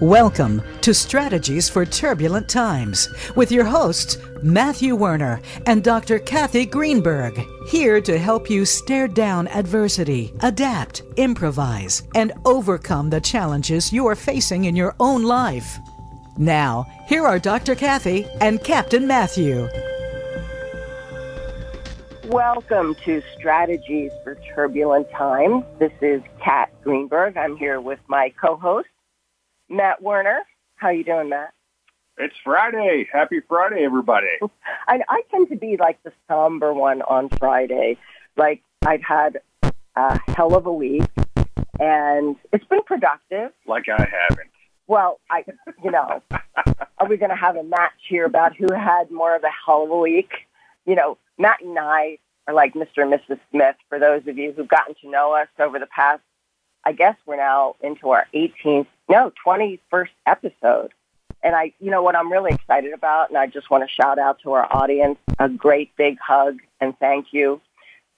Welcome to Strategies for Turbulent Times with your hosts, Matthew Werner and Dr. Kathy Greenberg, here to help you stare down adversity, adapt, improvise, and overcome the challenges you are facing in your own life. Now, here are Dr. Kathy and Captain Matthew. Welcome to Strategies for Turbulent Times. This is Kat Greenberg. I'm here with my co-host, Matt Werner. How you doing, Matt? It's Friday. Happy Friday, everybody. I, I tend to be like the somber one on Friday. Like I've had a hell of a week, and it's been productive. Like I haven't. Well, I, you know, are we going to have a match here about who had more of a hell of a week? You know, Matt and I are like Mr. and Mrs. Smith. For those of you who've gotten to know us over the past, I guess we're now into our 18th no, 21st episode. And I, you know what I'm really excited about, and I just want to shout out to our audience a great big hug and thank you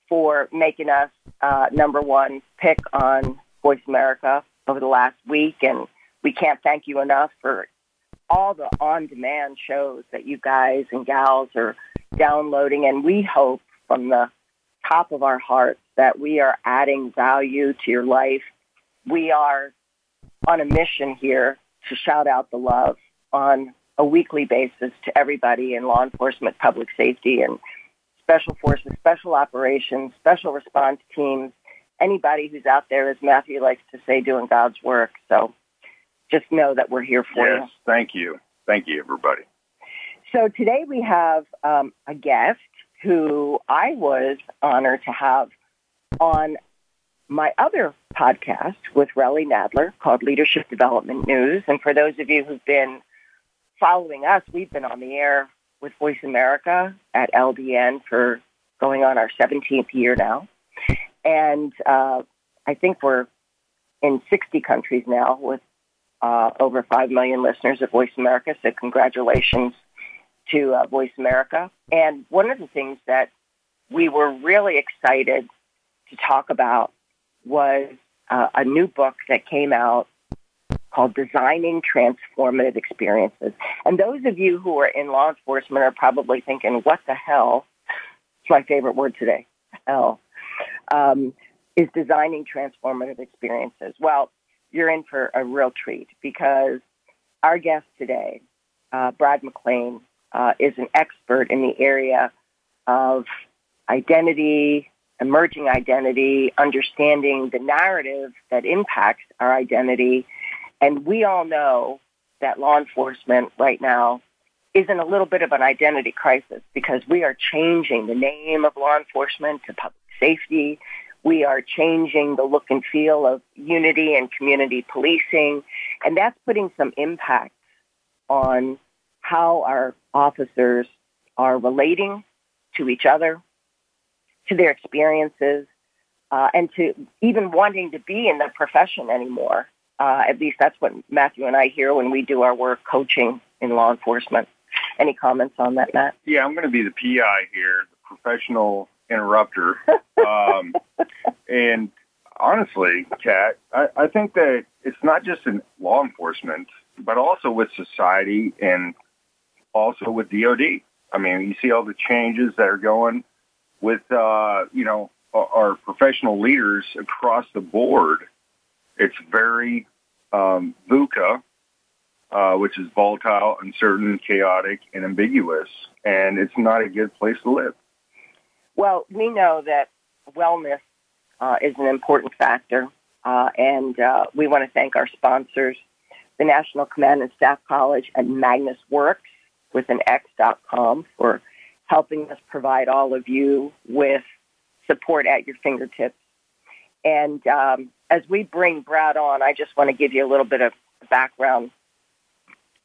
for making us uh, number one pick on Voice America over the last week. And we can't thank you enough for all the on-demand shows that you guys and gals are downloading. And we hope from the top of our hearts that we are adding value to your life. We are on a mission here to shout out the love on a weekly basis to everybody in law enforcement, public safety, and special forces, special operations, special response teams, anybody who's out there, as Matthew likes to say, doing God's work. So just know that we're here for yes, you. Yes, thank you. Thank you, everybody. So today we have um, a guest who I was honored to have on my other podcast with Relly Nadler called Leadership Development News. And for those of you who've been following us, we've been on the air with Voice America at LDN for going on our 17th year now. And uh, I think we're in 60 countries now with uh, over 5 million listeners at Voice America. So congratulations to uh, Voice America. And one of the things that we were really excited to talk about was uh, a new book that came out called Designing Transformative Experiences. And those of you who are in law enforcement are probably thinking, what the hell? It's my favorite word today, hell, um, is designing transformative experiences. Well, you're in for a real treat because our guest today, uh, Brad McClain, uh, is an expert in the area of identity, emerging identity, understanding the narrative that impacts our identity. And we all know that law enforcement right now is in a little bit of an identity crisis because we are changing the name of law enforcement to public safety. We are changing the look and feel of unity and community policing. And that's putting some impact on how our officers are relating to each other, to their experiences, uh, and to even wanting to be in the profession anymore. Uh, at least that's what Matthew and I hear when we do our work coaching in law enforcement. Any comments on that, Matt? Yeah, I'm going to be the PI here, the professional interrupter. um, and honestly, Kat, I, I think that it's not just in law enforcement, but also with society and also with DOD. I mean, you see all the changes that are going with uh, you know our professional leaders across the board. It's very um, VUCA, uh, which is volatile, uncertain, chaotic, and ambiguous, and it's not a good place to live. Well, we know that wellness uh, is an important factor, uh, and uh, we want to thank our sponsors, the National Command and Staff College and Magnus Works with an X.com for helping us provide all of you with support at your fingertips. And um, as we bring Brad on, I just want to give you a little bit of background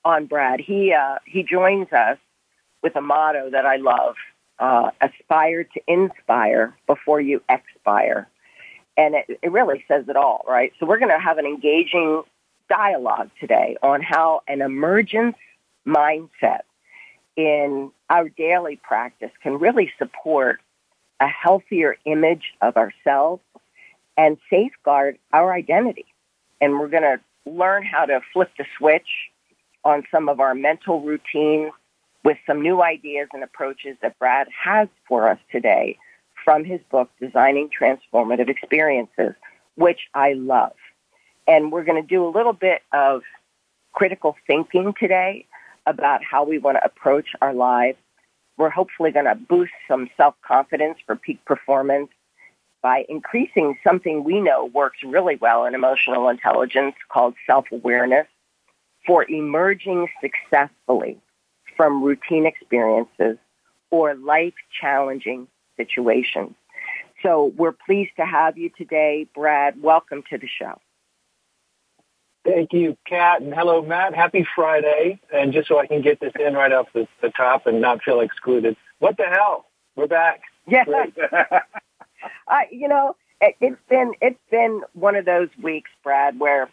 on Brad. He uh, he joins us with a motto that I love: uh, "Aspire to inspire before you expire," and it, it really says it all, right? So we're going to have an engaging dialogue today on how an emergence mindset in our daily practice can really support a healthier image of ourselves and safeguard our identity. And we're going to learn how to flip the switch on some of our mental routines with some new ideas and approaches that Brad has for us today from his book, Designing Transformative Experiences, which I love. And we're going to do a little bit of critical thinking today about how we want to approach our lives. We're hopefully going to boost some self-confidence for peak performance by increasing something we know works really well in emotional intelligence called self-awareness for emerging successfully from routine experiences or life challenging situations. So we're pleased to have you today, Brad. Welcome to the show. Thank you, Kat, and hello, Matt. Happy Friday. And just so I can get this in right off the, the top and not feel excluded, what the hell? We're back. Yeah. uh, you know, it, it's been it's been one of those weeks, Brad, where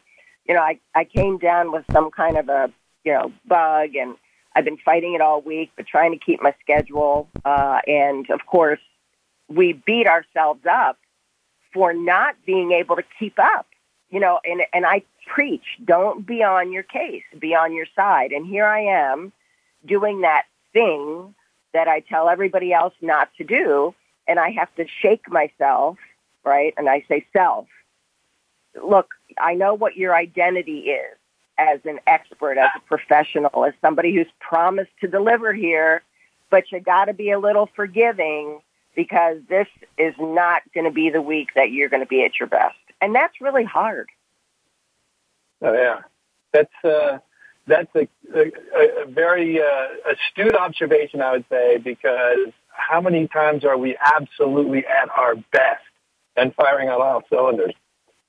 you know I I came down with some kind of a you know bug and I've been fighting it all week, but trying to keep my schedule. Uh, and of course, we beat ourselves up for not being able to keep up. You know, and and I preach, don't be on your case, be on your side. And here I am doing that thing that I tell everybody else not to do, and I have to shake myself, right? And I say self. Look, I know what your identity is as an expert, as a professional, as somebody who's promised to deliver here, but you got to be a little forgiving because this is not going to be the week that you're going to be at your best. And that's really hard. Oh yeah. That's uh that's a, a, a very uh, astute observation, I would say, because how many times are we absolutely at our best and firing on all cylinders?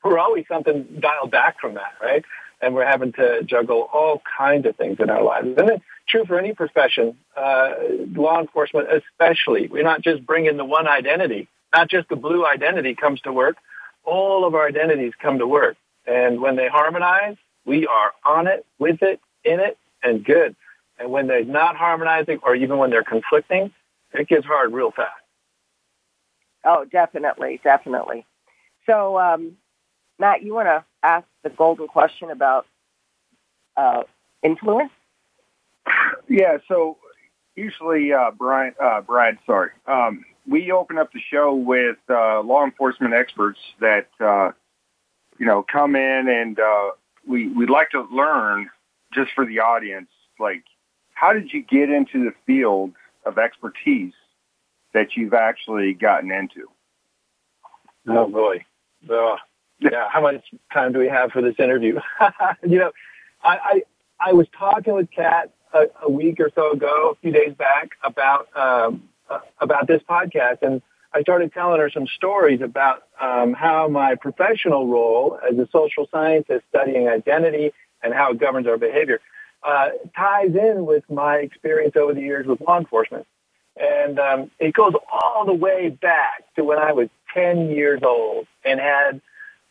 We're always something dialed back from that, right? and we're having to juggle all kinds of things in our lives. And it's true for any profession, uh, law enforcement especially. We're not just bringing the one identity, not just the blue identity comes to work. All of our identities come to work. And when they harmonize, we are on it, with it, in it, and good. And when they're not harmonizing or even when they're conflicting, it gets hard real fast. Oh, definitely, definitely. So, um, Matt, you want to ask the golden question about uh, influence? Yeah. So usually, uh, Brian, uh, Brad, sorry, um, we open up the show with uh, law enforcement experts that uh, you know come in, and uh, we we'd like to learn just for the audience, like how did you get into the field of expertise that you've actually gotten into? Oh boy. Yeah, how much time do we have for this interview? you know, I, I, I was talking with Kat a, a, week or so ago, a few days back, about um, uh, about this podcast, and I started telling her some stories about um, how my professional role as a social scientist studying identity and how it governs our behavior uh, ties in with my experience over the years with law enforcement. And um, it goes all the way back to when I was 10 years old and had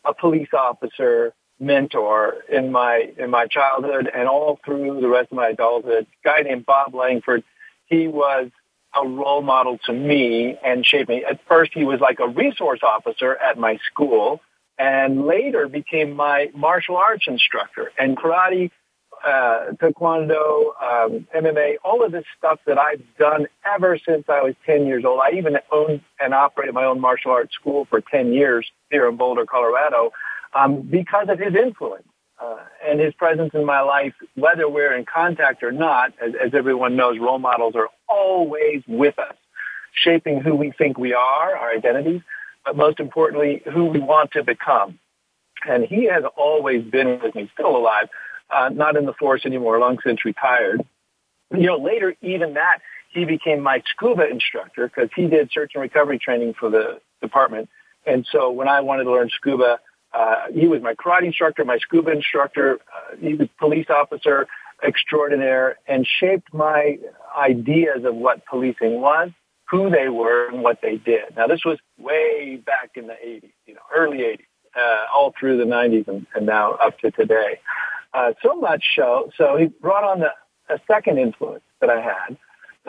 a police officer mentor in my in my childhood and all through the rest of my adulthood. A guy named Bob Langford. He was a role model to me and shaped me. At first, he was like a resource officer at my school, and later became my martial arts instructor and karate, uh, taekwondo, um, MMA, all of this stuff that I've done ever since I was 10 years old. I even owned and operated my own martial arts school for 10 years here in Boulder, Colorado, um, because of his influence uh, and his presence in my life, whether we're in contact or not. As, as everyone knows, role models are always with us, shaping who we think we are, our identities, but most importantly, who we want to become. And he has always been with me, still alive, uh, not in the force anymore, long since retired. You know, later, even that, he became my scuba instructor because he did search and recovery training for the department and so when I wanted to learn scuba, uh, he was my karate instructor, my scuba instructor. Uh, he was police officer extraordinaire and shaped my ideas of what policing was, who they were, and what they did. Now, this was way back in the 80s, you know, early 80s, uh, all through the 90s and, and now up to today. Uh, so much so, so he brought on the, a second influence that I had,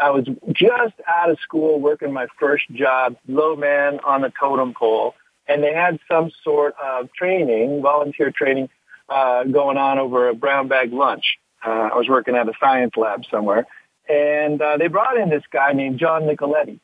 I was just out of school working my first job, low man on the totem pole, and they had some sort of training, volunteer training, uh, going on over a brown bag lunch. Uh, I was working at a science lab somewhere, and uh, they brought in this guy named John Nicoletti.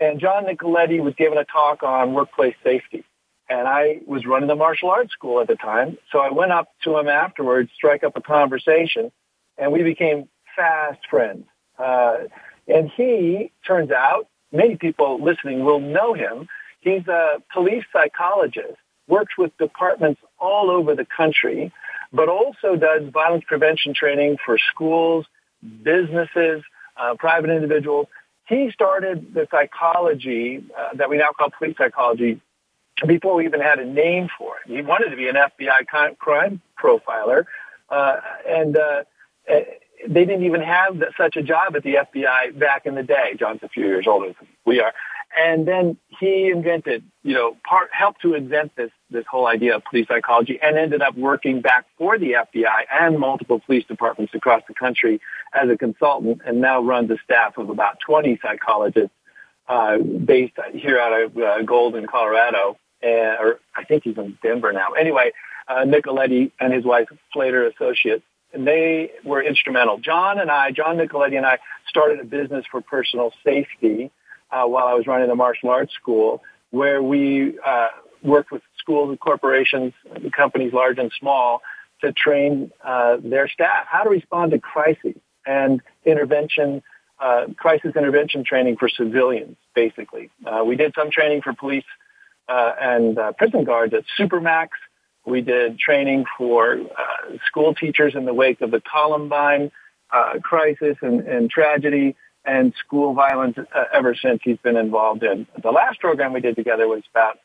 And John Nicoletti was giving a talk on workplace safety. And I was running the martial arts school at the time. So I went up to him afterwards, strike up a conversation, and we became fast friends. Uh, and he, turns out, many people listening will know him. He's a police psychologist, works with departments all over the country, but also does violence prevention training for schools, businesses, uh, private individuals. He started the psychology uh, that we now call police psychology before we even had a name for it. He wanted to be an FBI crime profiler, uh, and uh, they didn't even have such a job at the FBI back in the day. John's a few years older than we are. And then he invented, you know, part, helped to invent this, this whole idea of police psychology and ended up working back for the FBI and multiple police departments across the country as a consultant and now runs a staff of about 20 psychologists, uh, based here out of uh, Golden, Colorado. Uh, or I think he's in Denver now. Anyway, uh, Nicoletti and his wife Flater Associates and they were instrumental. John and I, John Nicoletti and I, started a business for personal safety uh, while I was running the martial arts school, where we uh, worked with schools and corporations, companies large and small, to train uh, their staff how to respond to crises and intervention, uh, crisis intervention training for civilians, basically. Uh, we did some training for police uh, and prison guards at Supermax we did training for uh, school teachers in the wake of the Columbine uh, crisis and, and, tragedy and school violence uh, ever since he's been involved in. The last program we did together was about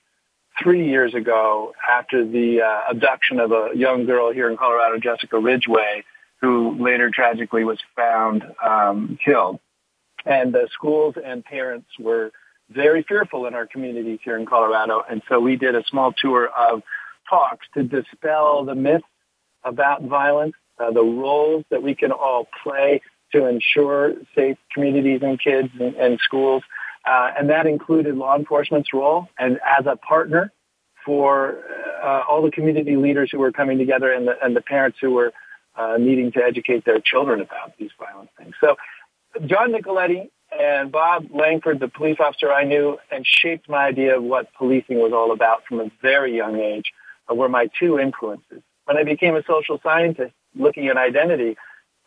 three years ago after the uh, abduction of a young girl here in Colorado, Jessica Ridgway, who later tragically was found um, killed. And the schools and parents were very fearful in our communities here in Colorado. And so we did a small tour of talks to dispel the myths about violence, uh, the roles that we can all play to ensure safe communities and kids and, and schools. Uh, and that included law enforcement's role and as a partner for uh, all the community leaders who were coming together and the, and the parents who were uh, needing to educate their children about these violent things. So John Nicoletti and Bob Langford, the police officer I knew, and shaped my idea of what policing was all about from a very young age were my two influences. When I became a social scientist looking at identity,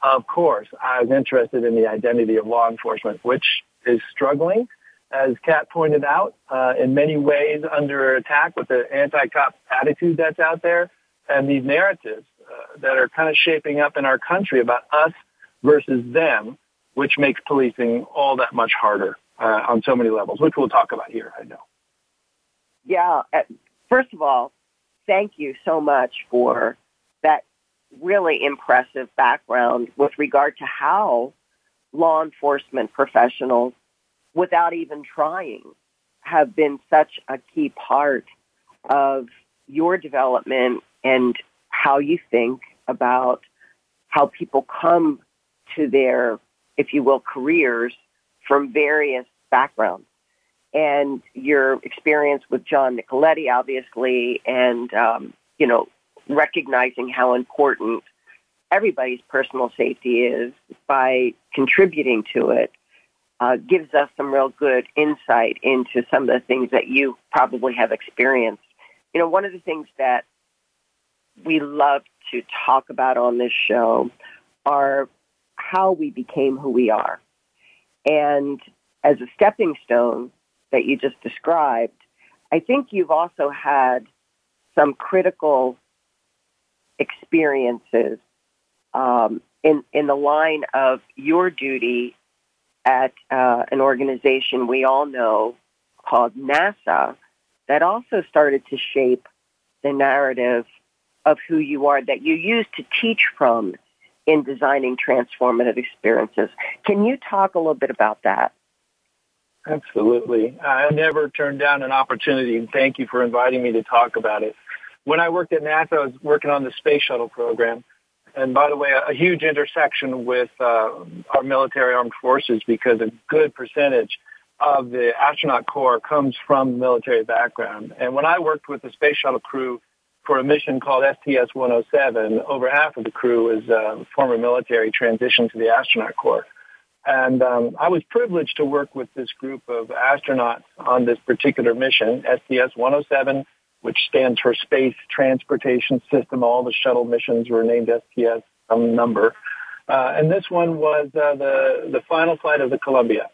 of course, I was interested in the identity of law enforcement, which is struggling, as Kat pointed out, uh, in many ways under attack with the anti-cop attitude that's out there and these narratives uh, that are kind of shaping up in our country about us versus them, which makes policing all that much harder uh, on so many levels, which we'll talk about here, I know. Yeah. First of all, thank you so much for that really impressive background with regard to how law enforcement professionals, without even trying, have been such a key part of your development and how you think about how people come to their, if you will, careers from various backgrounds. And your experience with John Nicoletti, obviously, and, um, you know, recognizing how important everybody's personal safety is by contributing to it uh, gives us some real good insight into some of the things that you probably have experienced. You know, one of the things that we love to talk about on this show are how we became who we are. And as a stepping stone that you just described, I think you've also had some critical experiences um, in in the line of your duty at uh, an organization we all know called NASA that also started to shape the narrative of who you are that you use to teach from in designing transformative experiences. Can you talk a little bit about that? Absolutely. I never turned down an opportunity, and thank you for inviting me to talk about it. When I worked at NASA, I was working on the space shuttle program. And by the way, a, a huge intersection with uh, our military armed forces because a good percentage of the astronaut corps comes from military background. And when I worked with the space shuttle crew for a mission called STS-107. Over half of the crew is uh, former military transitioned to the astronaut corps. And um, I was privileged to work with this group of astronauts on this particular mission, STS-107, which stands for Space Transportation System. All the shuttle missions were named STS, some number. Uh, and this one was uh, the, the final flight of the Columbia.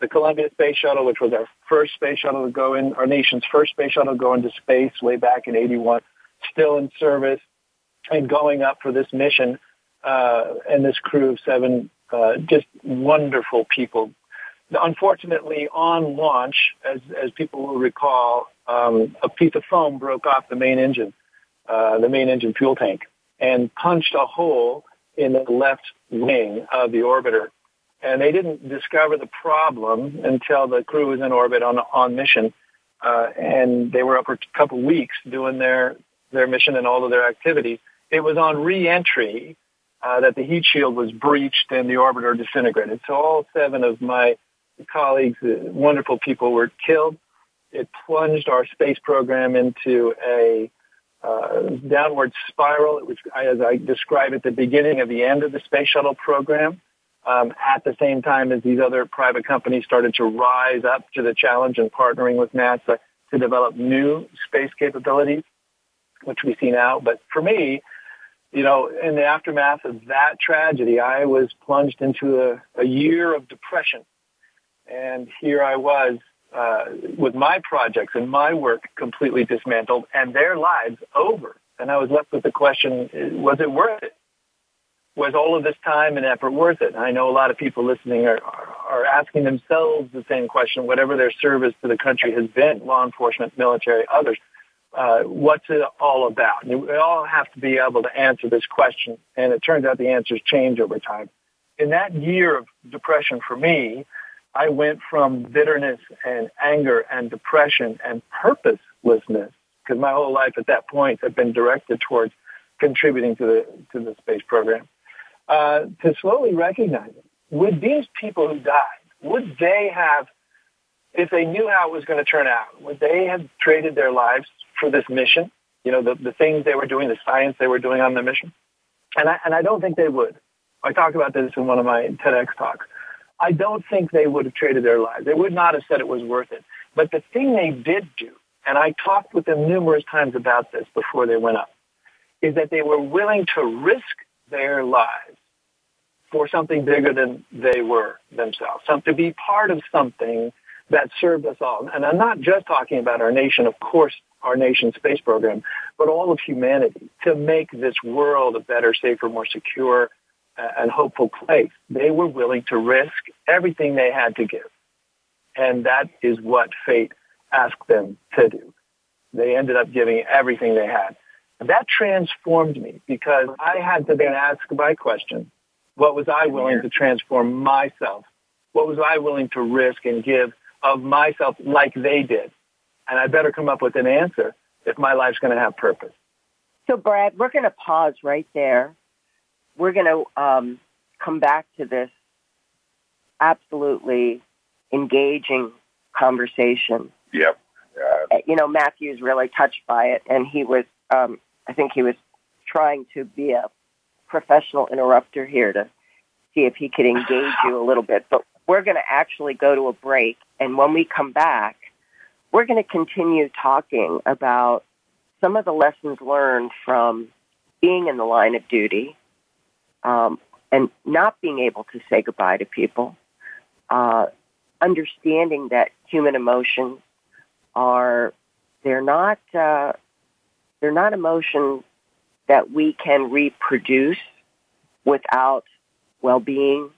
The Columbia Space Shuttle, which was our first space shuttle to go in, our nation's first space shuttle to go into space way back in 81, still in service and going up for this mission. Uh, and this crew of seven uh, just wonderful people. Unfortunately, on launch, as, as people will recall, um, a piece of foam broke off the main engine, uh, the main engine fuel tank, and punched a hole in the left wing of the orbiter. And they didn't discover the problem until the crew was in orbit on on mission, uh, and they were up for a couple weeks doing their their mission and all of their activities. It was on re-entry uh, that the heat shield was breached and the orbiter disintegrated. So all seven of my colleagues, uh, wonderful people, were killed. It plunged our space program into a uh, downward spiral, which, as I described at the beginning of the end of the space shuttle program. Um, at the same time as these other private companies started to rise up to the challenge and partnering with NASA to develop new space capabilities, which we see now. But for me, you know, in the aftermath of that tragedy, I was plunged into a, a year of depression. And here I was uh, with my projects and my work completely dismantled and their lives over. And I was left with the question, was it worth it? Was all of this time and effort worth it? And I know a lot of people listening are, are asking themselves the same question, whatever their service to the country has been, law enforcement, military, others uh, what's it all about? And we all have to be able to answer this question, and it turns out the answers change over time. In that year of depression for me, I went from bitterness and anger and depression and purposelessness, because my whole life at that point had been directed towards contributing to the to the space program, uh, to slowly recognizing would these people who died would they have if they knew how it was going to turn out, would they have traded their lives for this mission, you know, the, the things they were doing, the science they were doing on the mission. And I, and I don't think they would. I talked about this in one of my TEDx talks. I don't think they would have traded their lives. They would not have said it was worth it. But the thing they did do, and I talked with them numerous times about this before they went up, is that they were willing to risk their lives for something bigger than they were themselves, some, to be part of something that served us all. And I'm not just talking about our nation, of course, our nation's space program, but all of humanity to make this world a better, safer, more secure, and hopeful place. They were willing to risk everything they had to give. And that is what fate asked them to do. They ended up giving everything they had. That transformed me because I had to then ask my question, what was I willing to transform myself? What was I willing to risk and give of myself like they did. And I better come up with an answer if my life's going to have purpose. So, Brad, we're going to pause right there. We're going to um, come back to this absolutely engaging conversation. Yep. Uh, you know, Matthew's really touched by it, and he was, um, I think he was trying to be a professional interrupter here to see if he could engage you a little bit. But we're going to actually go to a break. And when we come back, we're going to continue talking about some of the lessons learned from being in the line of duty um, and not being able to say goodbye to people, uh, understanding that human emotions are they're not uh, they're not emotions that we can reproduce without well-being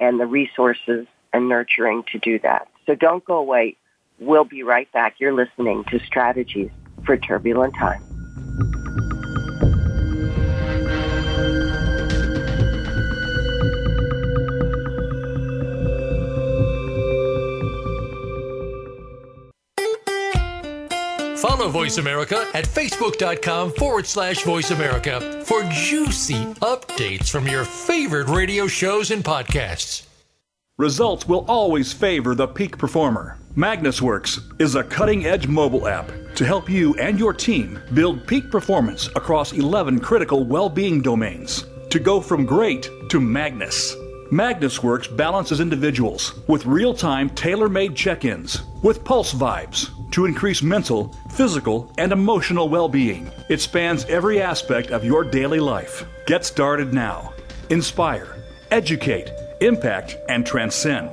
and the resources and nurturing to do that. So don't go away. We'll be right back. You're listening to Strategies for Turbulent Times. Follow Voice America at facebook.com forward slash voice America for juicy updates from your favorite radio shows and podcasts. Results will always favor the peak performer. MagnusWorx is a cutting edge mobile app to help you and your team build peak performance across 11 critical well being domains to go from great to Magnus. MagnusWorx balances individuals with real time tailor made check ins with pulse vibes to increase mental, physical, and emotional well being. It spans every aspect of your daily life. Get started now. Inspire, educate, impact, and transcend.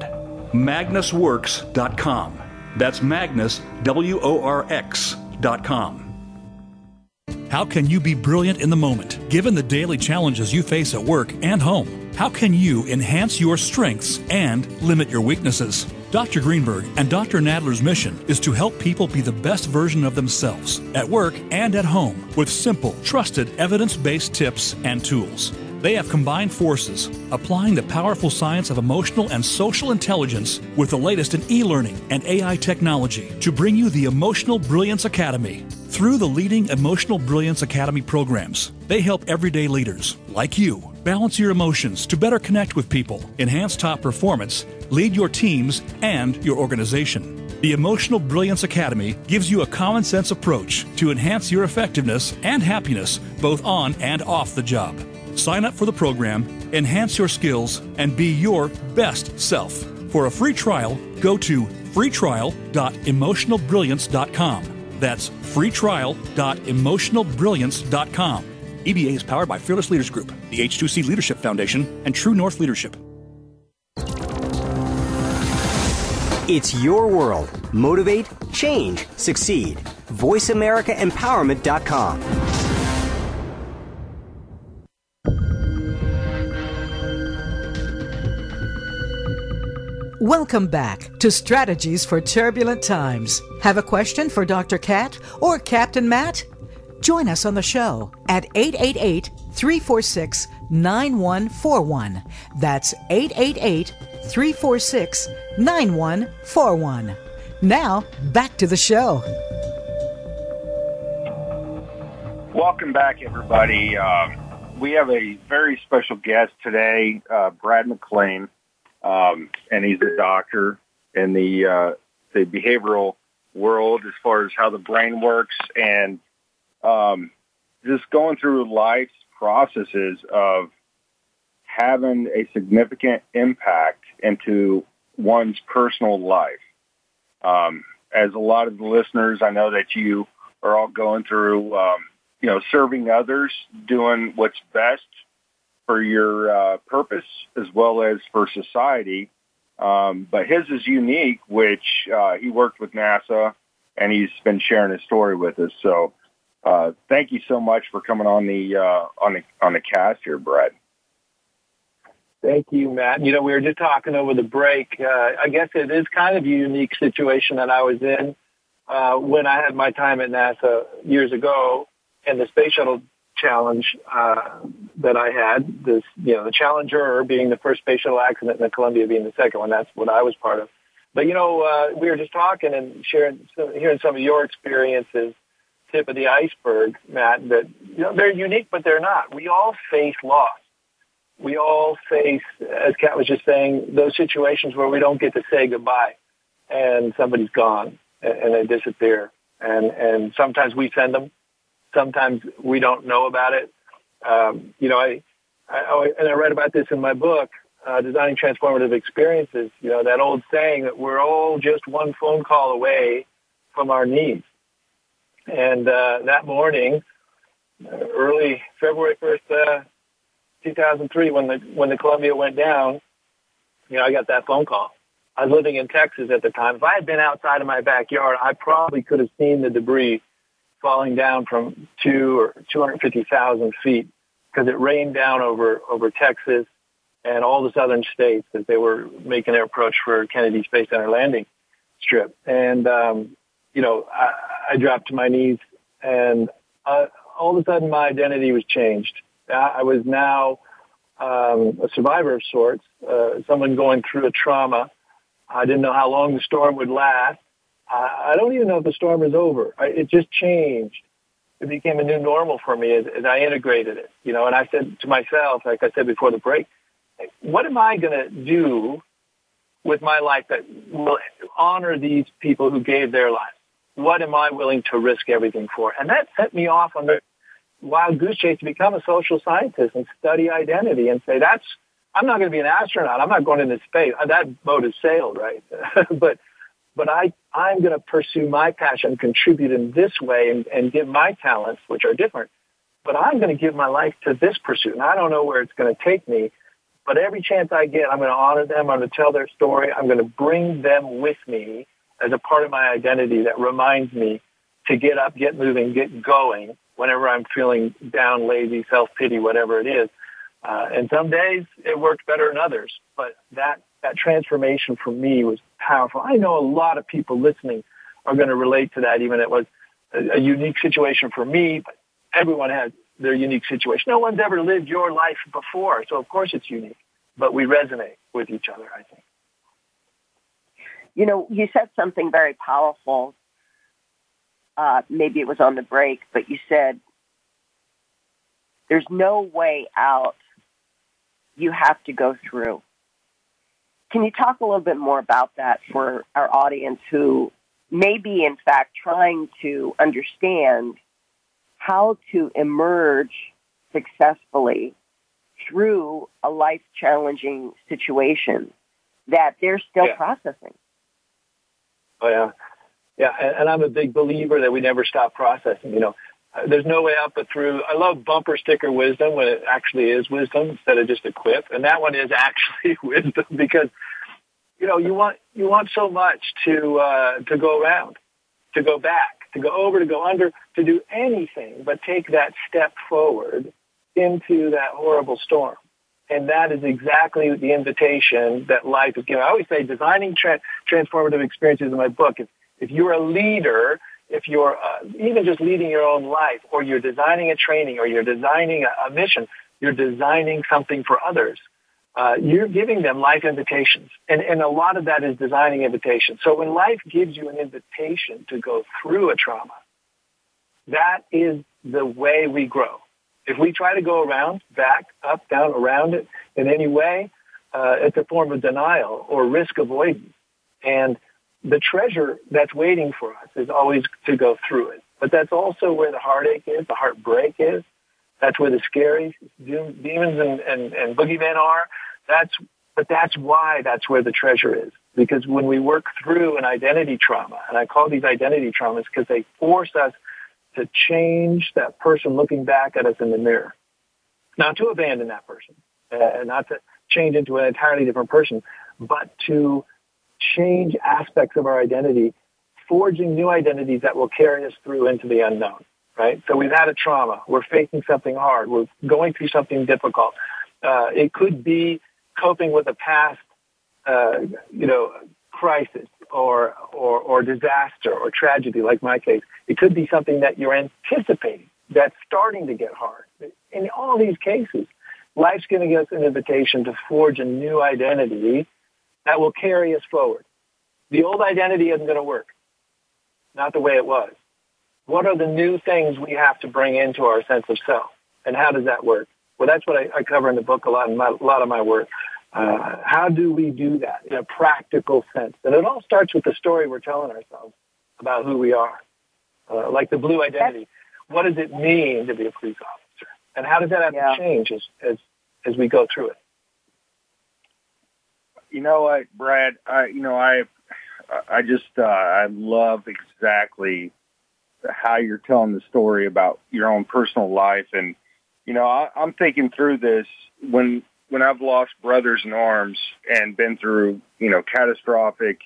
MagnusWorx.com. That's Magnus, W O R X.com. How can you be brilliant in the moment, given the daily challenges you face at work and home? How can you enhance your strengths and limit your weaknesses? Dr. Greenberg and Dr. Nadler's mission is to help people be the best version of themselves at work and at home with simple, trusted, evidence based tips and tools. They have combined forces, applying the powerful science of emotional and social intelligence with the latest in e learning and AI technology to bring you the Emotional Brilliance Academy. Through the leading Emotional Brilliance Academy programs, they help everyday leaders, like you, balance your emotions to better connect with people, enhance top performance, lead your teams and your organization. The Emotional Brilliance Academy gives you a common sense approach to enhance your effectiveness and happiness both on and off the job. Sign up for the program, enhance your skills, and be your best self. For a free trial, go to freetrial.emotionalbrilliance.com. That's freetrial.emotionalbrilliance.com. EBA is powered by Fearless Leaders Group, the H2C Leadership Foundation, and True North Leadership. It's your world. Motivate, change, succeed. VoiceAmericaEmpowerment.com. Welcome back to Strategies for Turbulent Times. Have a question for Dr. Kat or Captain Matt? Join us on the show at 888 346 9141. That's 888 346 9141. Now, back to the show. Welcome back, everybody. Um, we have a very special guest today, uh, Brad McClain, um, and he's a doctor in the uh, the behavioral world as far as how the brain works and um, just going through life's processes of having a significant impact into one's personal life. Um, as a lot of the listeners, I know that you are all going through, um, you know, serving others, doing what's best for your uh, purpose as well as for society. Um, but his is unique, which uh, he worked with NASA, and he's been sharing his story with us. So uh, thank you so much for coming on the uh, on the on the cast here, Brad. Thank you, Matt. You know, we were just talking over the break. Uh, I guess it is kind of a unique situation that I was in uh, when I had my time at NASA years ago, and the space shuttle challenge uh, that I had. This, you know, the Challenger being the first space shuttle accident, and the Columbia being the second one. That's what I was part of. But you know, uh, we were just talking and sharing, hearing some of your experiences tip of the iceberg, Matt, that you know, they're unique, but they're not. We all face loss. We all face, as Kat was just saying, those situations where we don't get to say goodbye and somebody's gone and they disappear. And, and sometimes we send them. Sometimes we don't know about it. Um, you know, I, I, and I read about this in my book, uh, Designing Transformative Experiences, you know, that old saying that we're all just one phone call away from our needs. And uh, that morning, uh, early February 1st, uh, 2003, when the when the Columbia went down, you know, I got that phone call. I was living in Texas at the time. If I had been outside of my backyard, I probably could have seen the debris falling down from two or 250,000 feet because it rained down over over Texas and all the southern states as they were making their approach for Kennedy Space Center landing strip. And um, you know, I, I dropped to my knees and uh, all of a sudden my identity was changed. I was now um, a survivor of sorts, uh, someone going through a trauma. I didn't know how long the storm would last. I, I don't even know if the storm is over. I, it just changed. It became a new normal for me as, as I integrated it, you know, and I said to myself, like I said before the break, what am I going to do with my life that will honor these people who gave their lives? What am I willing to risk everything for? And that set me off on the wild goose chase to become a social scientist and study identity and say, that's, I'm not going to be an astronaut. I'm not going into space. Uh, that boat has sailed, right? but, but I, I'm going to pursue my passion, contribute in this way and, and give my talents, which are different. But I'm going to give my life to this pursuit. And I don't know where it's going to take me, but every chance I get, I'm going to honor them. I'm going to tell their story. I'm going to bring them with me as a part of my identity that reminds me to get up, get moving, get going whenever I'm feeling down, lazy, self-pity, whatever it is. Uh, and some days it worked better than others, but that, that transformation for me was powerful. I know a lot of people listening are going to relate to that, even it was a, a unique situation for me, but everyone has their unique situation. No one's ever lived your life before, so of course it's unique, but we resonate with each other, I think. You know, you said something very powerful. Uh, maybe it was on the break, but you said there's no way out. You have to go through. Can you talk a little bit more about that for our audience who may be, in fact, trying to understand how to emerge successfully through a life challenging situation that they're still yeah. processing. Oh yeah, yeah, and, and, I'm a big believer that we never stop processing. You know, uh, there's no way out but through. I love bumper sticker wisdom when it actually is wisdom instead of just a quip, and that one is actually wisdom because you know you want you want so much to uh, to go around, to go back to go over, to go under, to do anything but take that step forward into that horrible storm. And that is exactly the invitation that life is giving. I always say designing tra- transformative experiences in my book. If, if you're a leader, if you're uh, even just leading your own life, or you're designing a training, or you're designing a, a mission, you're designing something for others uh, you're giving them life invitations. And, and a lot of that is designing invitations. So when life gives you an invitation to go through a trauma, that is the way we grow. If we try to go around, back, up, down, around it in any way, uh, it's a form of denial or risk avoidance. And the treasure that's waiting for us is always to go through it. But that's also where the heartache is, the heartbreak is. That's where the scary demons and, and, and boogeymen are. That's, but that's why that's where the treasure is. Because when we work through an identity trauma, and I call these identity traumas because they force us to change that person looking back at us in the mirror. Not to abandon that person, uh, not to change into an entirely different person, but to change aspects of our identity, forging new identities that will carry us through into the unknown, right? So we've had a trauma. We're facing something hard. We're going through something difficult. Uh, it could be coping with a past, uh, you know, crisis or, or, or disaster or tragedy, like my case. It could be something that you're anticipating that's starting to get hard. In all these cases, life's giving us an invitation to forge a new identity that will carry us forward. The old identity isn't going to work. Not the way it was. What are the new things we have to bring into our sense of self? And how does that work? Well, that's what I, I cover in the book a lot in my, a lot of my work. Uh, how do we do that in a practical sense? And it all starts with the story we're telling ourselves about who we are. Uh, like the blue identity. What does it mean to be a police officer? And how does that have yeah. to change as, as, as we go through it? You know what, Brad? I, you know, I, I just, uh, I love exactly how you're telling the story about your own personal life and you know, I, I'm thinking through this when when I've lost brothers in arms and been through, you know, catastrophic,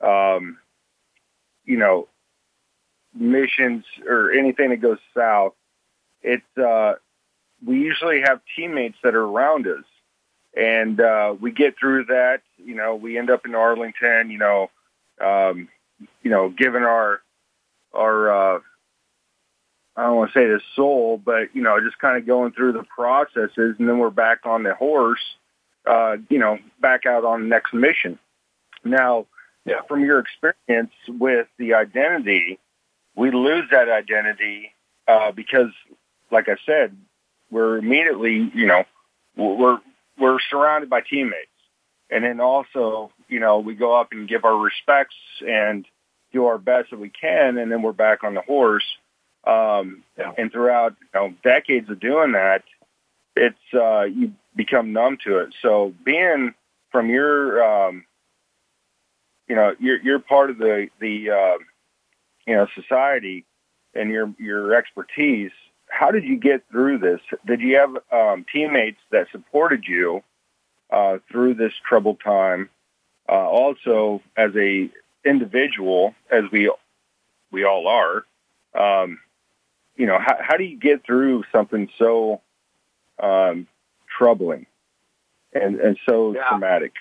um, you know, missions or anything that goes south. It's uh, we usually have teammates that are around us, and uh, we get through that. You know, we end up in Arlington. You know, um, you know, given our our uh, I don't want to say the soul, but you know, just kind of going through the processes, and then we're back on the horse, uh, you know, back out on the next mission. Now, yeah. from your experience with the identity, we lose that identity uh, because, like I said, we're immediately, you know, we're we're surrounded by teammates, and then also, you know, we go up and give our respects and do our best that we can, and then we're back on the horse. Um, Yeah. And throughout you know, decades of doing that, it's uh, you become numb to it. So being from your, um, you know, you're you're part of the the uh, you know society and your your expertise. How did you get through this? Did you have um, teammates that supported you uh, through this troubled time? Uh, also, as a individual, as we we all are, um, you know, how, how do you get through something so um, troubling and and so Yeah. traumatic?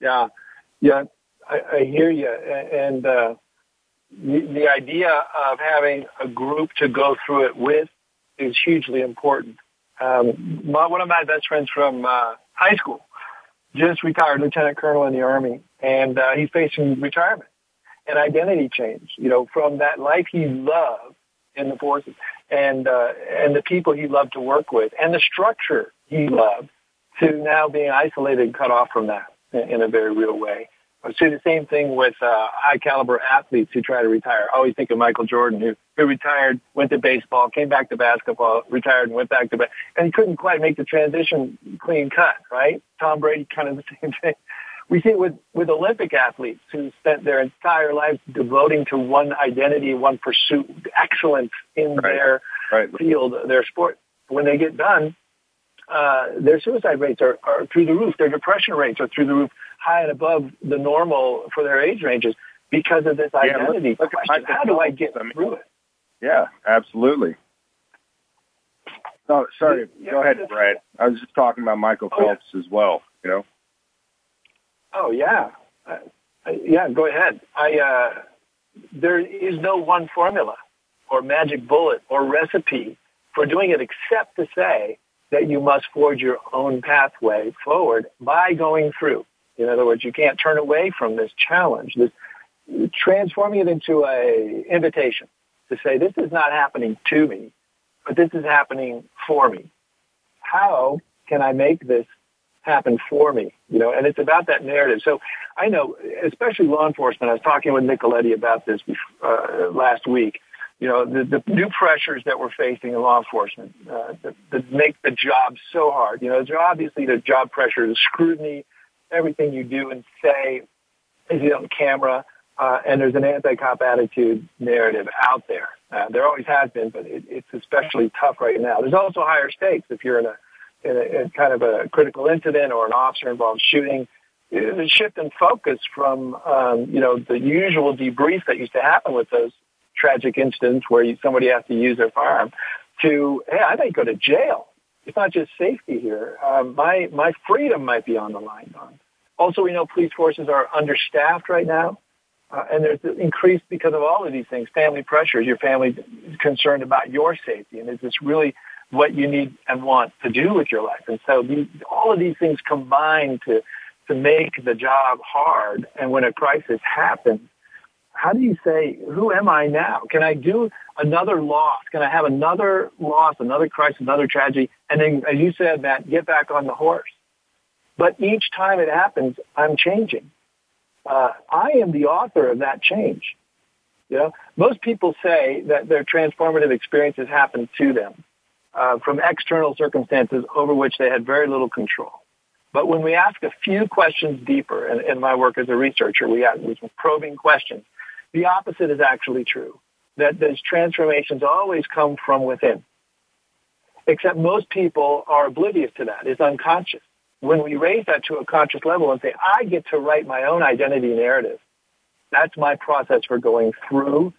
Yeah, yeah, I, I hear you. And uh, the, the idea of having a group to go through it with is hugely important. Um, my, one of my best friends from uh, high school just retired, lieutenant colonel in the army, and uh, he's facing retirement and identity change. You know, from that life he loved in the forces, and uh, and the people he loved to work with, and the structure he loved, to now being isolated and cut off from that in, a very real way. I see the same thing with uh, high caliber athletes who try to retire. I always think of Michael Jordan, who, who retired, went to baseball, came back to basketball, retired, and went back to, ba- and he couldn't quite make the transition clean cut, right? Tom Brady, kind of the same thing. We see it with, with Olympic athletes who spent their entire lives devoting to one identity, one pursuit, excellence in Right. their Right. field, their sport. When they get done, uh, their suicide rates are, are through the roof. Their depression rates are through the roof, high and above the normal for their age ranges because of this Yeah, identity look- look question. How do I get mean- through it? Yeah, absolutely. No, sorry. Yeah, Go ahead. Brad. I was just talking about Michael Oh, yeah. Phelps as well. You know. Oh yeah, uh, yeah. Go ahead. I uh, there is no one formula or magic bullet or recipe for doing it, except to say that you must forge your own pathway forward by going through. In other words, you can't turn away from this challenge. This transforming it into a invitation to say this is not happening to me, but this is happening for me. How can I make this happen for me? You know, and it's about that narrative. So I know, especially law enforcement. I was talking with Nicoletti about this uh, last week. You know, the, the new pressures that we're facing in law enforcement uh, that, that make the job so hard. You know, there's obviously the job pressure, the scrutiny, everything you do and say is on camera, uh, and there's an anti-cop attitude narrative out there. Uh, there always has been, but it, it's especially tough right now. There's also higher stakes if you're in a, in a, in kind of a critical incident or an officer involved shooting. A shift in focus from, um, you know, the usual debrief that used to happen with those tragic incidents where you, somebody has to use their firearm to, hey, I might go to jail. It's not just safety here. Um, my my freedom might be on the line. Don. Also, we know police forces are understaffed right now, uh, and there's increased because of all of these things. Family pressures. Your family concerned about your safety, and is this really what you need and want to do with your life? And so, these, all of these things combine to to make the job hard. And when a crisis happens, how do you say, who am I now? Can I do another loss? Can I have another loss, another crisis, another tragedy? And then, as you said, Matt, get back on the horse. But each time it happens, I'm changing. Uh, I am the author of that change. You know, most people say that their transformative experiences happen to them uh, from external circumstances over which they had very little control. But when we ask a few questions deeper, and in my work as a researcher, we ask probing questions, the opposite is actually true. That those transformations always come from within. Except most people are oblivious to that. It's unconscious. When we raise that to a conscious level and say, I get to write my own identity narrative, that's my process for going through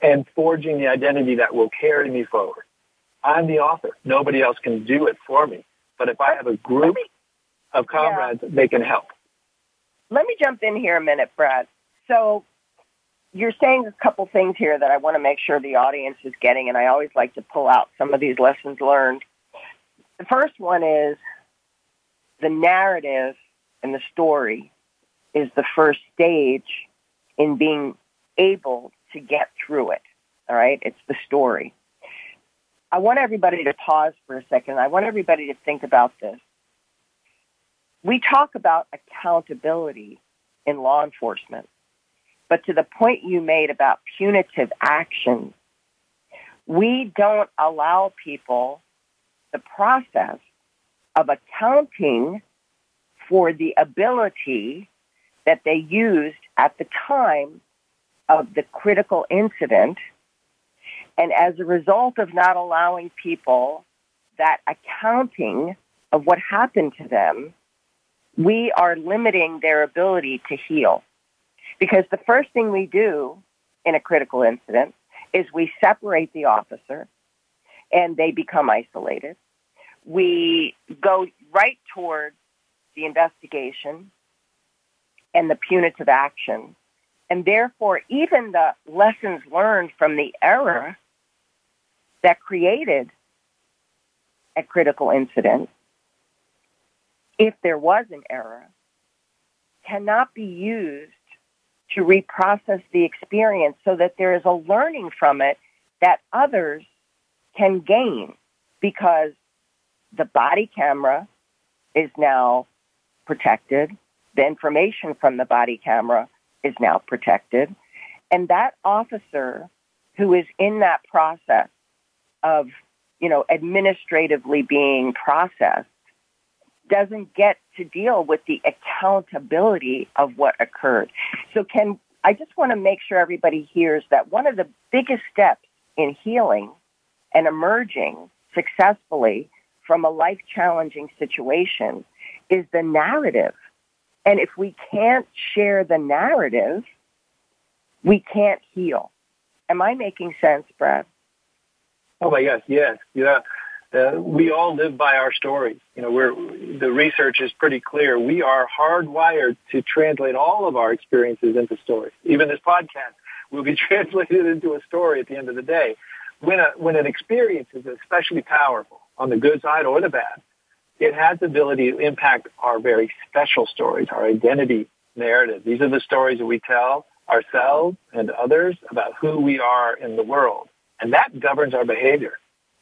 and forging the identity that will carry me forward. I'm the author. Nobody else can do it for me. But if I have a group of comrades, they can help. Let me jump in here a minute, Brad. So you're saying a couple things here that I want to make sure the audience is getting, and I always like to pull out some of these lessons learned. The first one is the narrative and the story is the first stage in being able to get through it. All right? It's the story. I want everybody to pause for a second. I want everybody to think about this. we talk about accountability in law enforcement, but to the point you made about punitive action, we don't allow people the process of accounting for the ability that they used at the time of the critical incident. And as a result of not allowing people that accounting of what happened to them, we are limiting their ability to heal. Because the first thing we do in a critical incident is we separate the officer and they become isolated. We go right towards the investigation and the punitive action. And therefore, even the lessons learned from the error that created a critical incident, if there was an error, cannot be used to reprocess the experience so that there is a learning from it that others can gain because the body camera is now protected. The information from the body camera is now protected. And that officer who is in that process of, you know, administratively being processed doesn't get to deal with the accountability of what occurred. So can, I just want to make sure everybody hears that one of the biggest steps in healing and emerging successfully from a life challenging situation is the narrative. And if we can't share the narrative, we can't heal. Am I making sense, Brad? Oh my gosh, yes, yeah. Uh, we all live by our stories. You know, we're, the research is pretty clear. We are hardwired to translate all of our experiences into stories. Even this podcast will be translated into a story at the end of the day. When, a, when an experience is especially powerful on the good side or the bad, it has the ability to impact our very special stories, our identity narrative. These are the stories that we tell ourselves and others about who we are in the world. And that governs our behavior,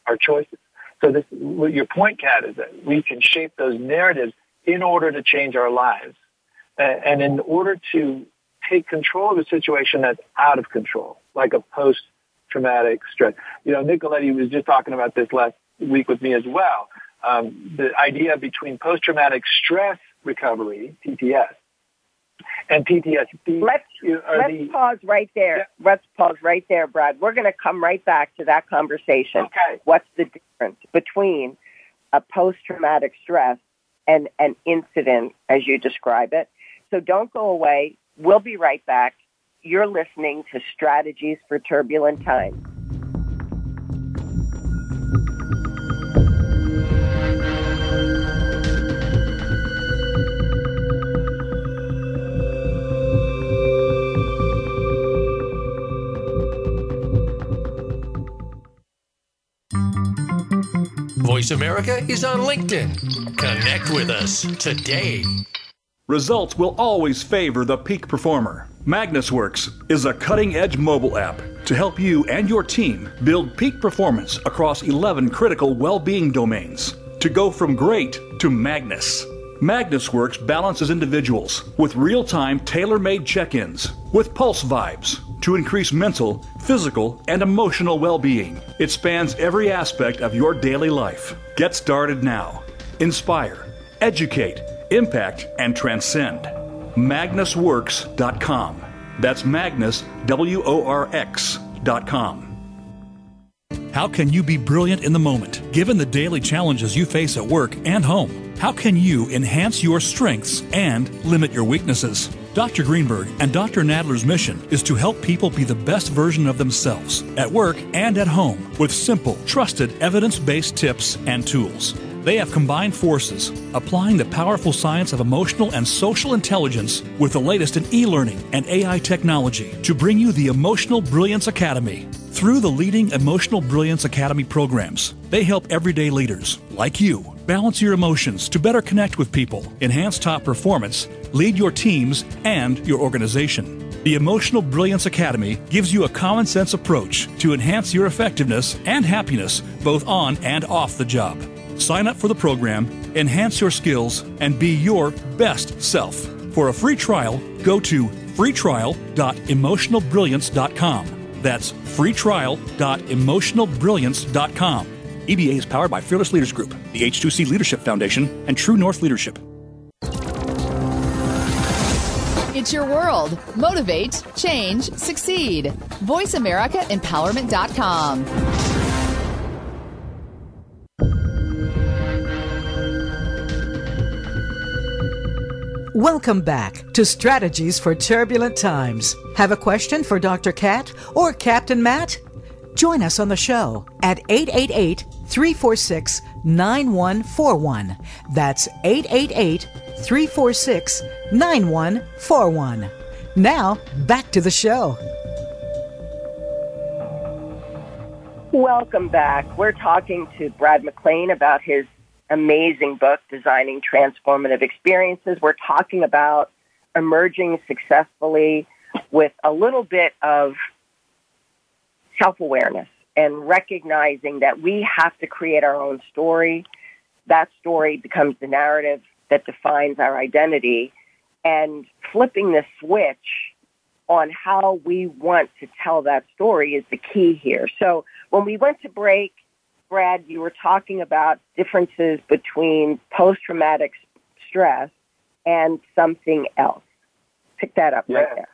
our choices. So this, your point, Kat, is that we can shape those narratives in order to change our lives. And in order to take control of a situation that's out of control, like a post-traumatic stress. You know, Nicoletti was just talking about this last week with me as well. Um, the idea between post-traumatic stress recovery, PTS, and PTSD. Let's, let's the, pause right there. Yeah. Let's pause right there, Brad. We're going to come right back to that conversation. Okay. What's the difference between a post-traumatic stress and an incident, as you describe it? So don't go away. We'll be right back. You're listening to Strategies for Turbulent Times. Voice America is on LinkedIn. Connect with us today. Results will always favor the peak performer. MagnusWorx is a cutting edge mobile app to help you and your team build peak performance across 11 critical well being domains to go from great to Magnus. MagnusWorx balances individuals with real time tailor made check ins with pulse vibes to increase mental, physical, and emotional well being. It spans every aspect of your daily life. Get started now. Inspire, educate, impact, and transcend. MagnusWorx.com. That's Magnus, W O R X.com. How can you be brilliant in the moment, given the daily challenges you face at work and home? How can you enhance your strengths and limit your weaknesses? Dr. Greenberg and Dr. Nadler's mission is to help people be the best version of themselves at work and at home with simple, trusted, evidence based tips and tools. They have combined forces, applying the powerful science of emotional and social intelligence with the latest in e learning and AI technology to bring you the Emotional Brilliance Academy. Through the leading Emotional Brilliance Academy programs, they help everyday leaders, like you, balance your emotions to better connect with people, enhance top performance, lead your teams and your organization. The Emotional Brilliance Academy gives you a common sense approach to enhance your effectiveness and happiness both on and off the job. Sign up for the program enhance your skills, and be your best self. For a free trial, go to freetrial.emotionalbrilliance.com. That's freetrial.emotionalbrilliance.com. EBA is powered by Fearless Leaders Group, the H2C Leadership Foundation, and True North Leadership. It's your world. Motivate, change, succeed. VoiceAmericaEmpowerment.com. Welcome back to Strategies for Turbulent Times. Have a question for Dr. Kat or Captain Matt? Join us on the show at 888 346 9141. That's 888 346 9141. Now, back to the show. Welcome back. We're talking to Brad McClain about his amazing book, Designing Transformative Experiences. We're talking about emerging successfully with a little bit of self-awareness and recognizing that we have to create our own story. That story becomes the narrative that defines our identity and flipping the switch on how we want to tell that story is the key here. So when we went to break, Brad, you were talking about differences between post-traumatic stress and something else. Pick that up yeah. right there.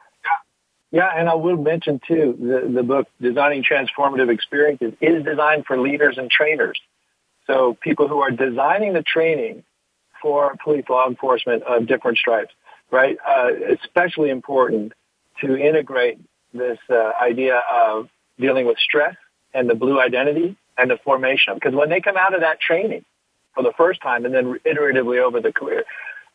Yeah, and I will mention too, the, the book Designing Transformative Experiences is designed for leaders and trainers. So people who are designing the training for police law enforcement of different stripes, right? Uh, especially important to integrate this uh, idea of dealing with stress and the blue identity and the formation. Because when they come out of that training for the first time and then iteratively over the career,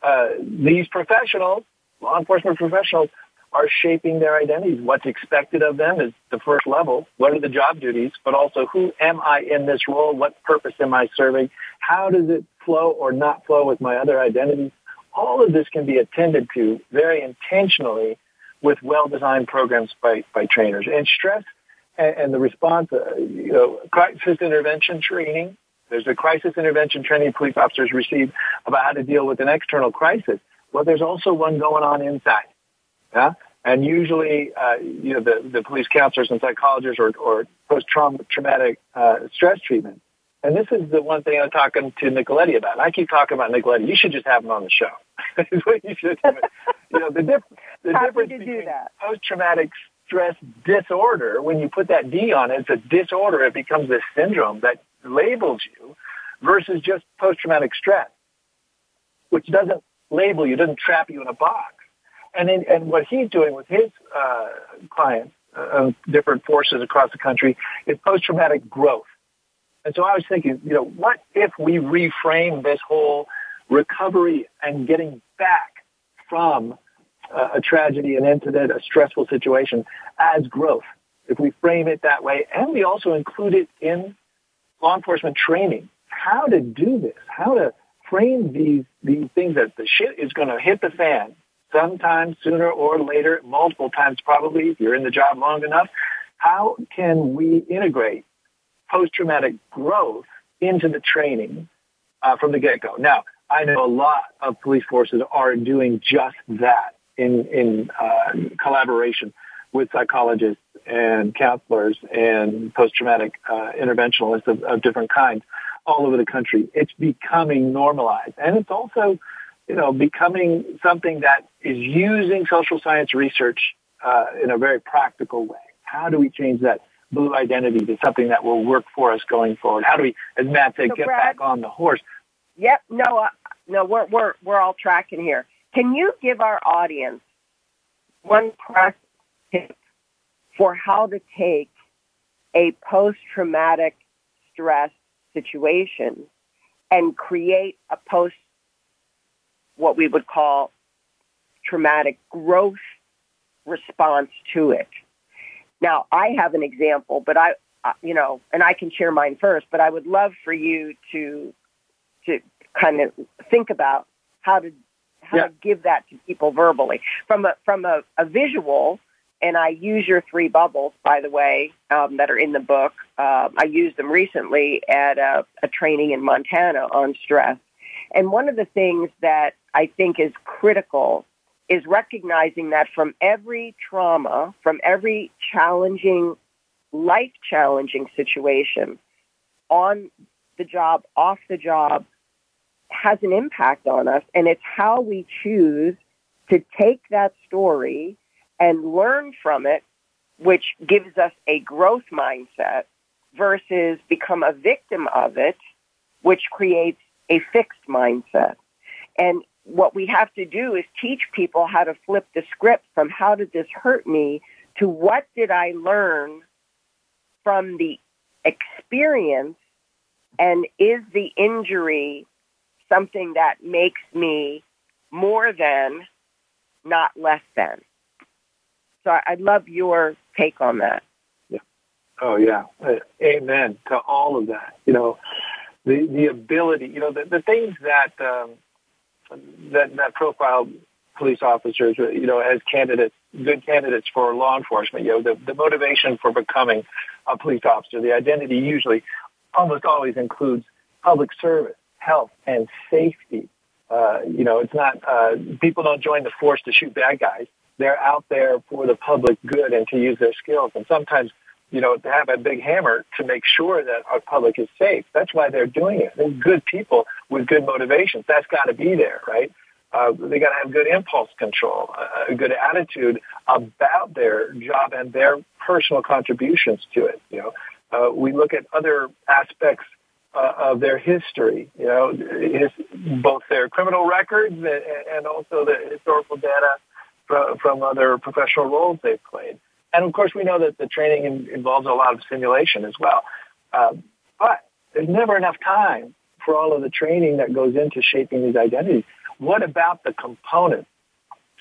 uh, these professionals, law enforcement professionals, are shaping their identities. What's expected of them is the first level. What are the job duties? But also, who am I in this role? What purpose am I serving? How does it flow or not flow with my other identities? All of this can be attended to very intentionally with well-designed programs by, by trainers. And stress and, and the response, uh, you know, crisis intervention training. There's a crisis intervention training police officers receive about how to deal with an external crisis. Well, there's also one going on inside. Yeah? And usually, uh, you know, the, the police counselors and psychologists or, or post-traumatic uh, stress treatment. And this is the one thing I'm talking to Nicoletti about. And I keep talking about Nicoletti. You should just have him on the show. is what you should do. you know, the, diff- the difference between post-traumatic stress disorder, when you put that D on it, it's a disorder. It becomes this syndrome that labels you versus just post-traumatic stress, which doesn't label you, doesn't trap you in a box. And in, and what he's doing with his uh, clients, uh, different forces across the country, is post-traumatic growth. And so I was thinking, you know, what if we reframe this whole recovery and getting back from uh, a tragedy, an incident, a stressful situation as growth? If we frame it that way, and we also include it in law enforcement training, how to do this, how to frame these these things that the shit is going to hit the fan sometime sooner or later, multiple times probably, if you're in the job long enough. How can we integrate post-traumatic growth into the training uh, from the get-go? Now, I know a lot of police forces are doing just that in, in uh, collaboration with psychologists and counselors and post-traumatic uh, interventionalists of, of different kinds all over the country. It's becoming normalized. And it's also you know, becoming something that is using social science research uh, in a very practical way. How do we change that blue identity to something that will work for us going forward? How do we, as Matt said, So, get Brad- back on the horse? Yep. No, uh, no, we're we're we're all tracking here. Can you give our audience one practical tip for how to take a post-traumatic stress situation and create a post what we would call traumatic growth response to it. Now, I have an example, but I, you know, and I can share mine first, but I would love for you to, to kind of think about how to, how Yeah. to give that to people verbally from a, from a, a visual. And I use your three bubbles, by the way, um, that are in the book. Uh, I used them recently at a, a training in Montana on stress. And one of the things that I think is critical is recognizing that from every trauma, from every challenging, life challenging situation, on the job, off the job, has an impact on us. And it's how we choose to take that story and learn from it, which gives us a growth mindset versus become a victim of it, which creates a fixed mindset. And what we have to do is teach people how to flip the script from how did this hurt me to what did I learn from the experience and is the injury something that makes me more than, not less than? So I'd love your take on that. Yeah. Oh yeah. Amen to all of that. You know, the the ability. You know, the, the things that um, that that profile police officers, you know, as candidates, good candidates for law enforcement. You know, the, the motivation for becoming a police officer, the identity usually, almost always includes public service, health, and safety. Uh, you know, it's not uh, people don't join the force to shoot bad guys. They're out there for the public good and to use their skills. And sometimes you know, to have a big hammer to make sure that our public is safe. That's why they're doing it. They're good people with good motivations. That's got to be there, right? Uh, they got to have good impulse control, a good attitude about their job and their personal contributions to it. You know, uh, we look at other aspects uh, of their history. You know, his, both their criminal records and also the historical data from, from other professional roles they've played. And of course, we know that the training in, involves a lot of simulation as well. Um, but there's never enough time for all of the training that goes into shaping these identities. What about the component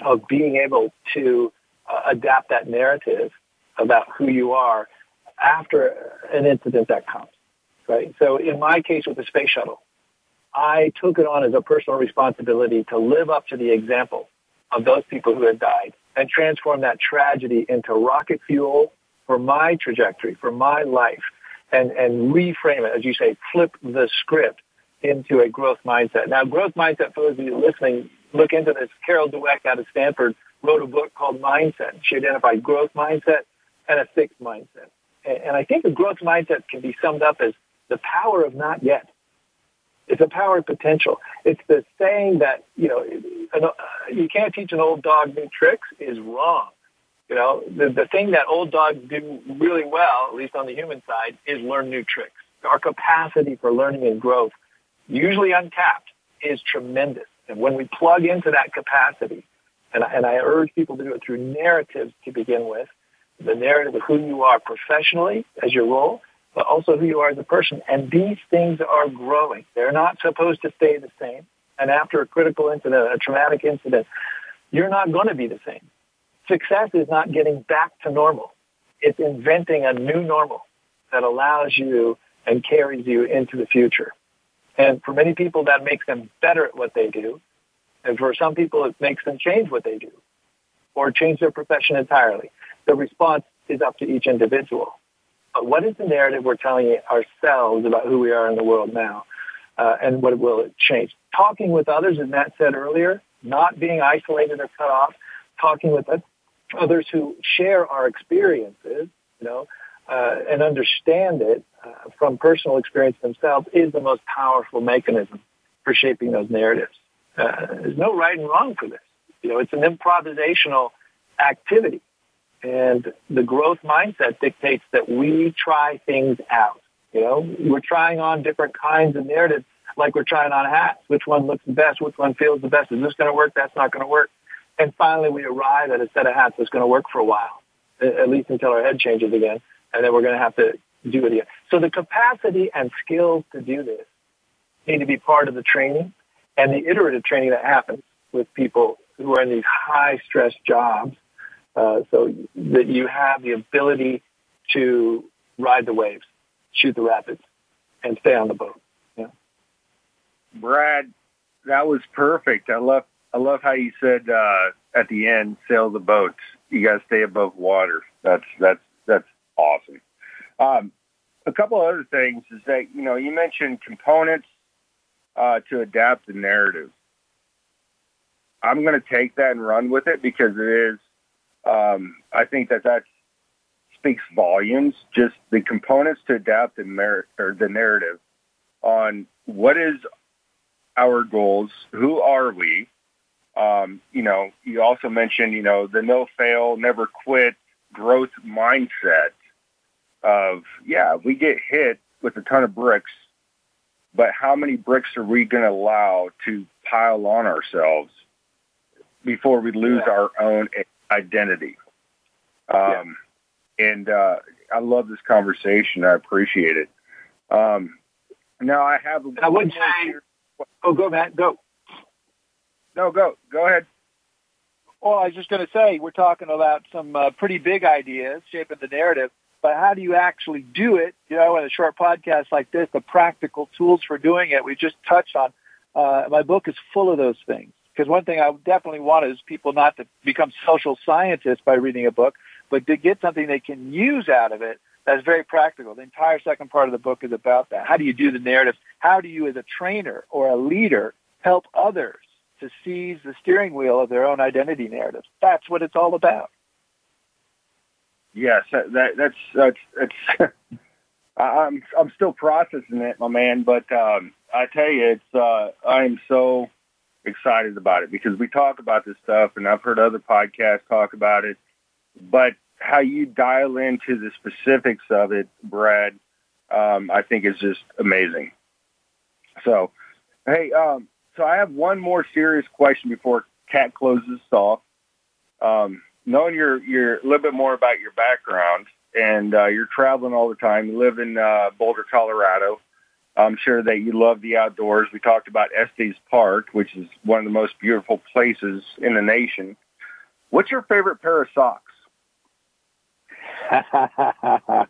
of being able to uh, adapt that narrative about who you are after an incident that comes, right? So in my case with the space shuttle, I took it on as a personal responsibility to live up to the example of those people who had died and transform that tragedy into rocket fuel for my trajectory, for my life, and, and reframe it, as you say, flip the script into a growth mindset. Now, growth mindset, for those of you listening, look into this. Carol Dweck out of Stanford wrote a book called Mindset. She identified growth mindset and a fixed mindset. And, I think a growth mindset can be summed up as the power of not yet. It's a power of potential. It's the saying that, you know, you can't teach an old dog new tricks is wrong. You know, the, the thing that old dogs do really well, at least on the human side, is learn new tricks. Our capacity for learning and growth, usually untapped, is tremendous. And when we plug into that capacity, and, and I urge people to do it through narratives to begin with, the narrative of who you are professionally as your role, but also who you are as a person. And these things are growing. They're not supposed to stay the same. And after a critical incident, a traumatic incident, you're not going to be the same. Success is not getting back to normal. It's inventing a new normal that allows you and carries you into the future. And for many people, that makes them better at what they do. And for some people, it makes them change what they do or change their profession entirely. The response is up to each individual. But what is the narrative we're telling ourselves about who we are in the world now? Uh, and what will it change? Talking with others, as Matt said earlier, not being isolated or cut off, talking with others who share our experiences, you know, uh, and understand it uh, from personal experience themselves is the most powerful mechanism for shaping those narratives. Uh, there's no right and wrong for this. You know, it's an improvisational activity. And the growth mindset dictates that we try things out. You know, we're trying on different kinds of narratives like we're trying on hats. Which one looks the best? Which one feels the best? Is this going to work? That's not going to work. And finally, we arrive at a set of hats that's going to work for a while, at least until our head changes again. And then we're going to have to do it again. So the capacity and skills to do this need to be part of the training and the iterative training that happens with people who are in these high stress jobs uh, so that you have the ability to ride the waves, shoot the rapids, and stay on the boat. Yeah. Brad, that was perfect. I love I love how you said uh, at the end, sail the boats. You got to stay above water. That's that's that's awesome. Um, a couple other things is that you know you mentioned components uh, to adapt the narrative. I'm going to take that and run with it because it is. Um, I think that that speaks volumes. Just the components to adapt the mer- or the narrative on what is our goals, who are we. Um, you know, you also mentioned, you know, the no fail, never quit growth mindset of, yeah, we get hit with a ton of bricks, but how many bricks are we going to allow to pile on ourselves before we lose yeah. our own identity? Um, yeah. And uh, I love this conversation. I appreciate it. Um, now I have. I would say. Oh, go, Matt. Go. No, go. Go ahead. Well, I was just going to say we're talking about some uh, pretty big ideas shaping the narrative, but how do you actually do it? You know, in a short podcast like this, the practical tools for doing it we just touched on. Uh, my book is full of those things. Because one thing I definitely want is people not to become social scientists by reading a book, but to get something they can use out of it that's very practical. The entire second part of the book is about that. How do you do the narrative? How do you, as a trainer or a leader, help others to seize the steering wheel of their own identity narrative? That's what it's all about. Yes, that, that's that's. I'm I'm still processing it, my man. But um, I tell you, it's uh, I'm so excited about it because we talk about this stuff, and I've heard other podcasts talk about it. But how you dial into the specifics of it, Brad, um, I think is just amazing. So, hey, um, so I have one more serious question before Kat closes off. Um, knowing your your a little bit more about your background and uh, you're traveling all the time. You live in uh, Boulder, Colorado. I'm sure that you love the outdoors. We talked about Estes Park, which is one of the most beautiful places in the nation. What's your favorite pair of socks?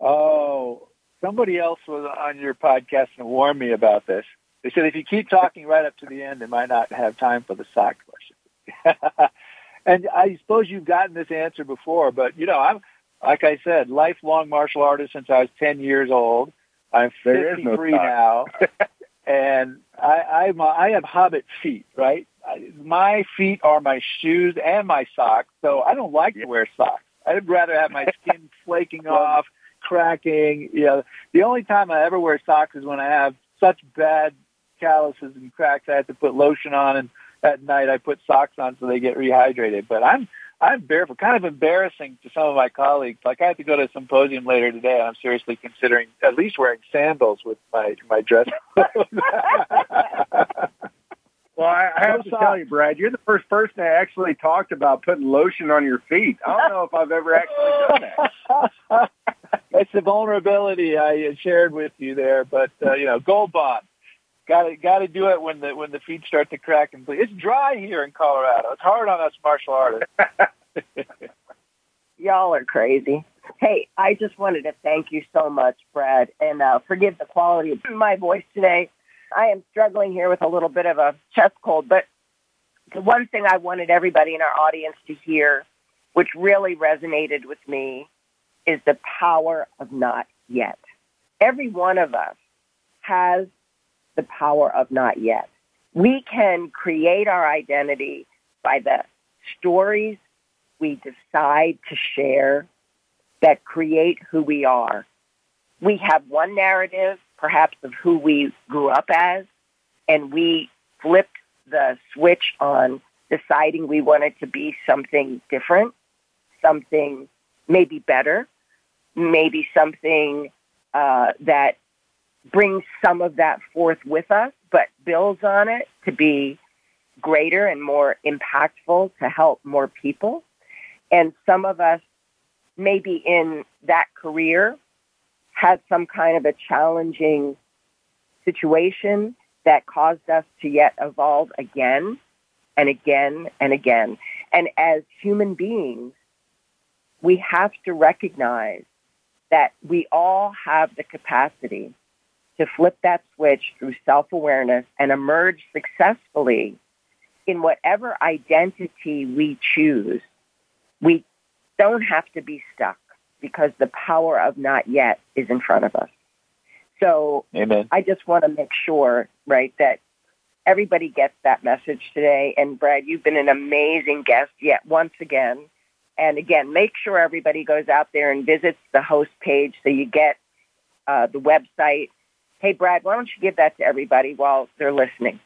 oh, somebody else was on your podcast and warned me about this. They said if you keep talking right up to the end, they might not have time for the sock question. and I suppose you've gotten this answer before, but you know, I'm like I said, lifelong martial artist since I was 10 years old. I'm 53 no now, and I, I'm a, I have hobbit feet, right? My feet are my shoes and my socks, so I don't like to wear socks. I'd rather have my skin flaking off, cracking. You know, the only time I ever wear socks is when I have such bad calluses and cracks I have to put lotion on, and at night I put socks on so they get rehydrated. But I'm I'm barefoot, kind of embarrassing to some of my colleagues. Like I have to go to a symposium later today, and I'm seriously considering at least wearing sandals with my my dress. Well, I, I have to tell you, Brad, you're the first person that actually talked about putting lotion on your feet. I don't know if I've ever actually done that. it's the vulnerability I shared with you there, but uh, you know, Gold Bond. Got to got to do it when the when the feet start to crack and bleed. It's dry here in Colorado. It's hard on us martial artists. Y'all are crazy. Hey, I just wanted to thank you so much, Brad, and uh, forgive the quality of my voice today. I am struggling here with a little bit of a chest cold, but the one thing I wanted everybody in our audience to hear, which really resonated with me, is the power of not yet. Every one of us has the power of not yet. We can create our identity by the stories we decide to share that create who we are. We have one narrative perhaps of who we grew up as, and we flipped the switch on deciding we wanted to be something different, something maybe better, maybe something uh, that brings some of that forth with us, but builds on it to be greater and more impactful to help more people. And some of us maybe in that career had some kind of a challenging situation that caused us to yet evolve again and again and again. And as human beings, we have to recognize that we all have the capacity to flip that switch through self-awareness and emerge successfully in whatever identity we choose. We don't have to be stuck because the power of not yet is in front of us. So Amen. I just want to make sure, right, that everybody gets that message today. And Brad, you've been an amazing guest yet once again. And again, make sure everybody goes out there and visits the host page so you get uh, the website. Hey, Brad, why don't you give that to everybody while they're listening?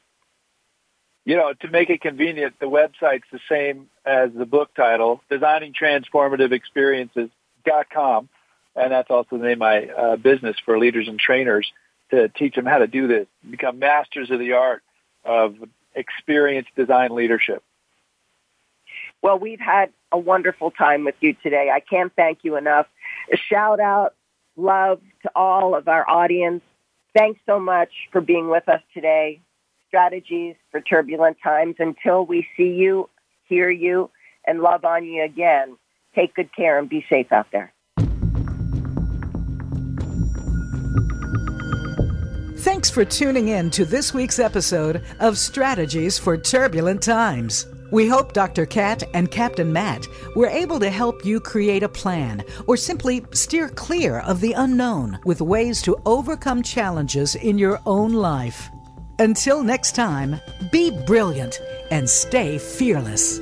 You know, to make it convenient, the website's the same as the book title, designingtransformativeexperiences.com. And that's also the name of my uh, business for leaders and trainers to teach them how to do this, become masters of the art of experience design leadership. Well, we've had a wonderful time with you today. I can't thank you enough. A shout out, love to all of our audience. Thanks so much for being with us today. Strategies for turbulent times. Until we see you, hear you, and love on you again, take good care and be safe out there. Thanks for tuning in to this week's episode of Strategies for Turbulent Times. We hope Dr. Kat and Captain Matt were able to help you create a plan or simply steer clear of the unknown with ways to overcome challenges in your own life. Until next time, be brilliant and stay fearless.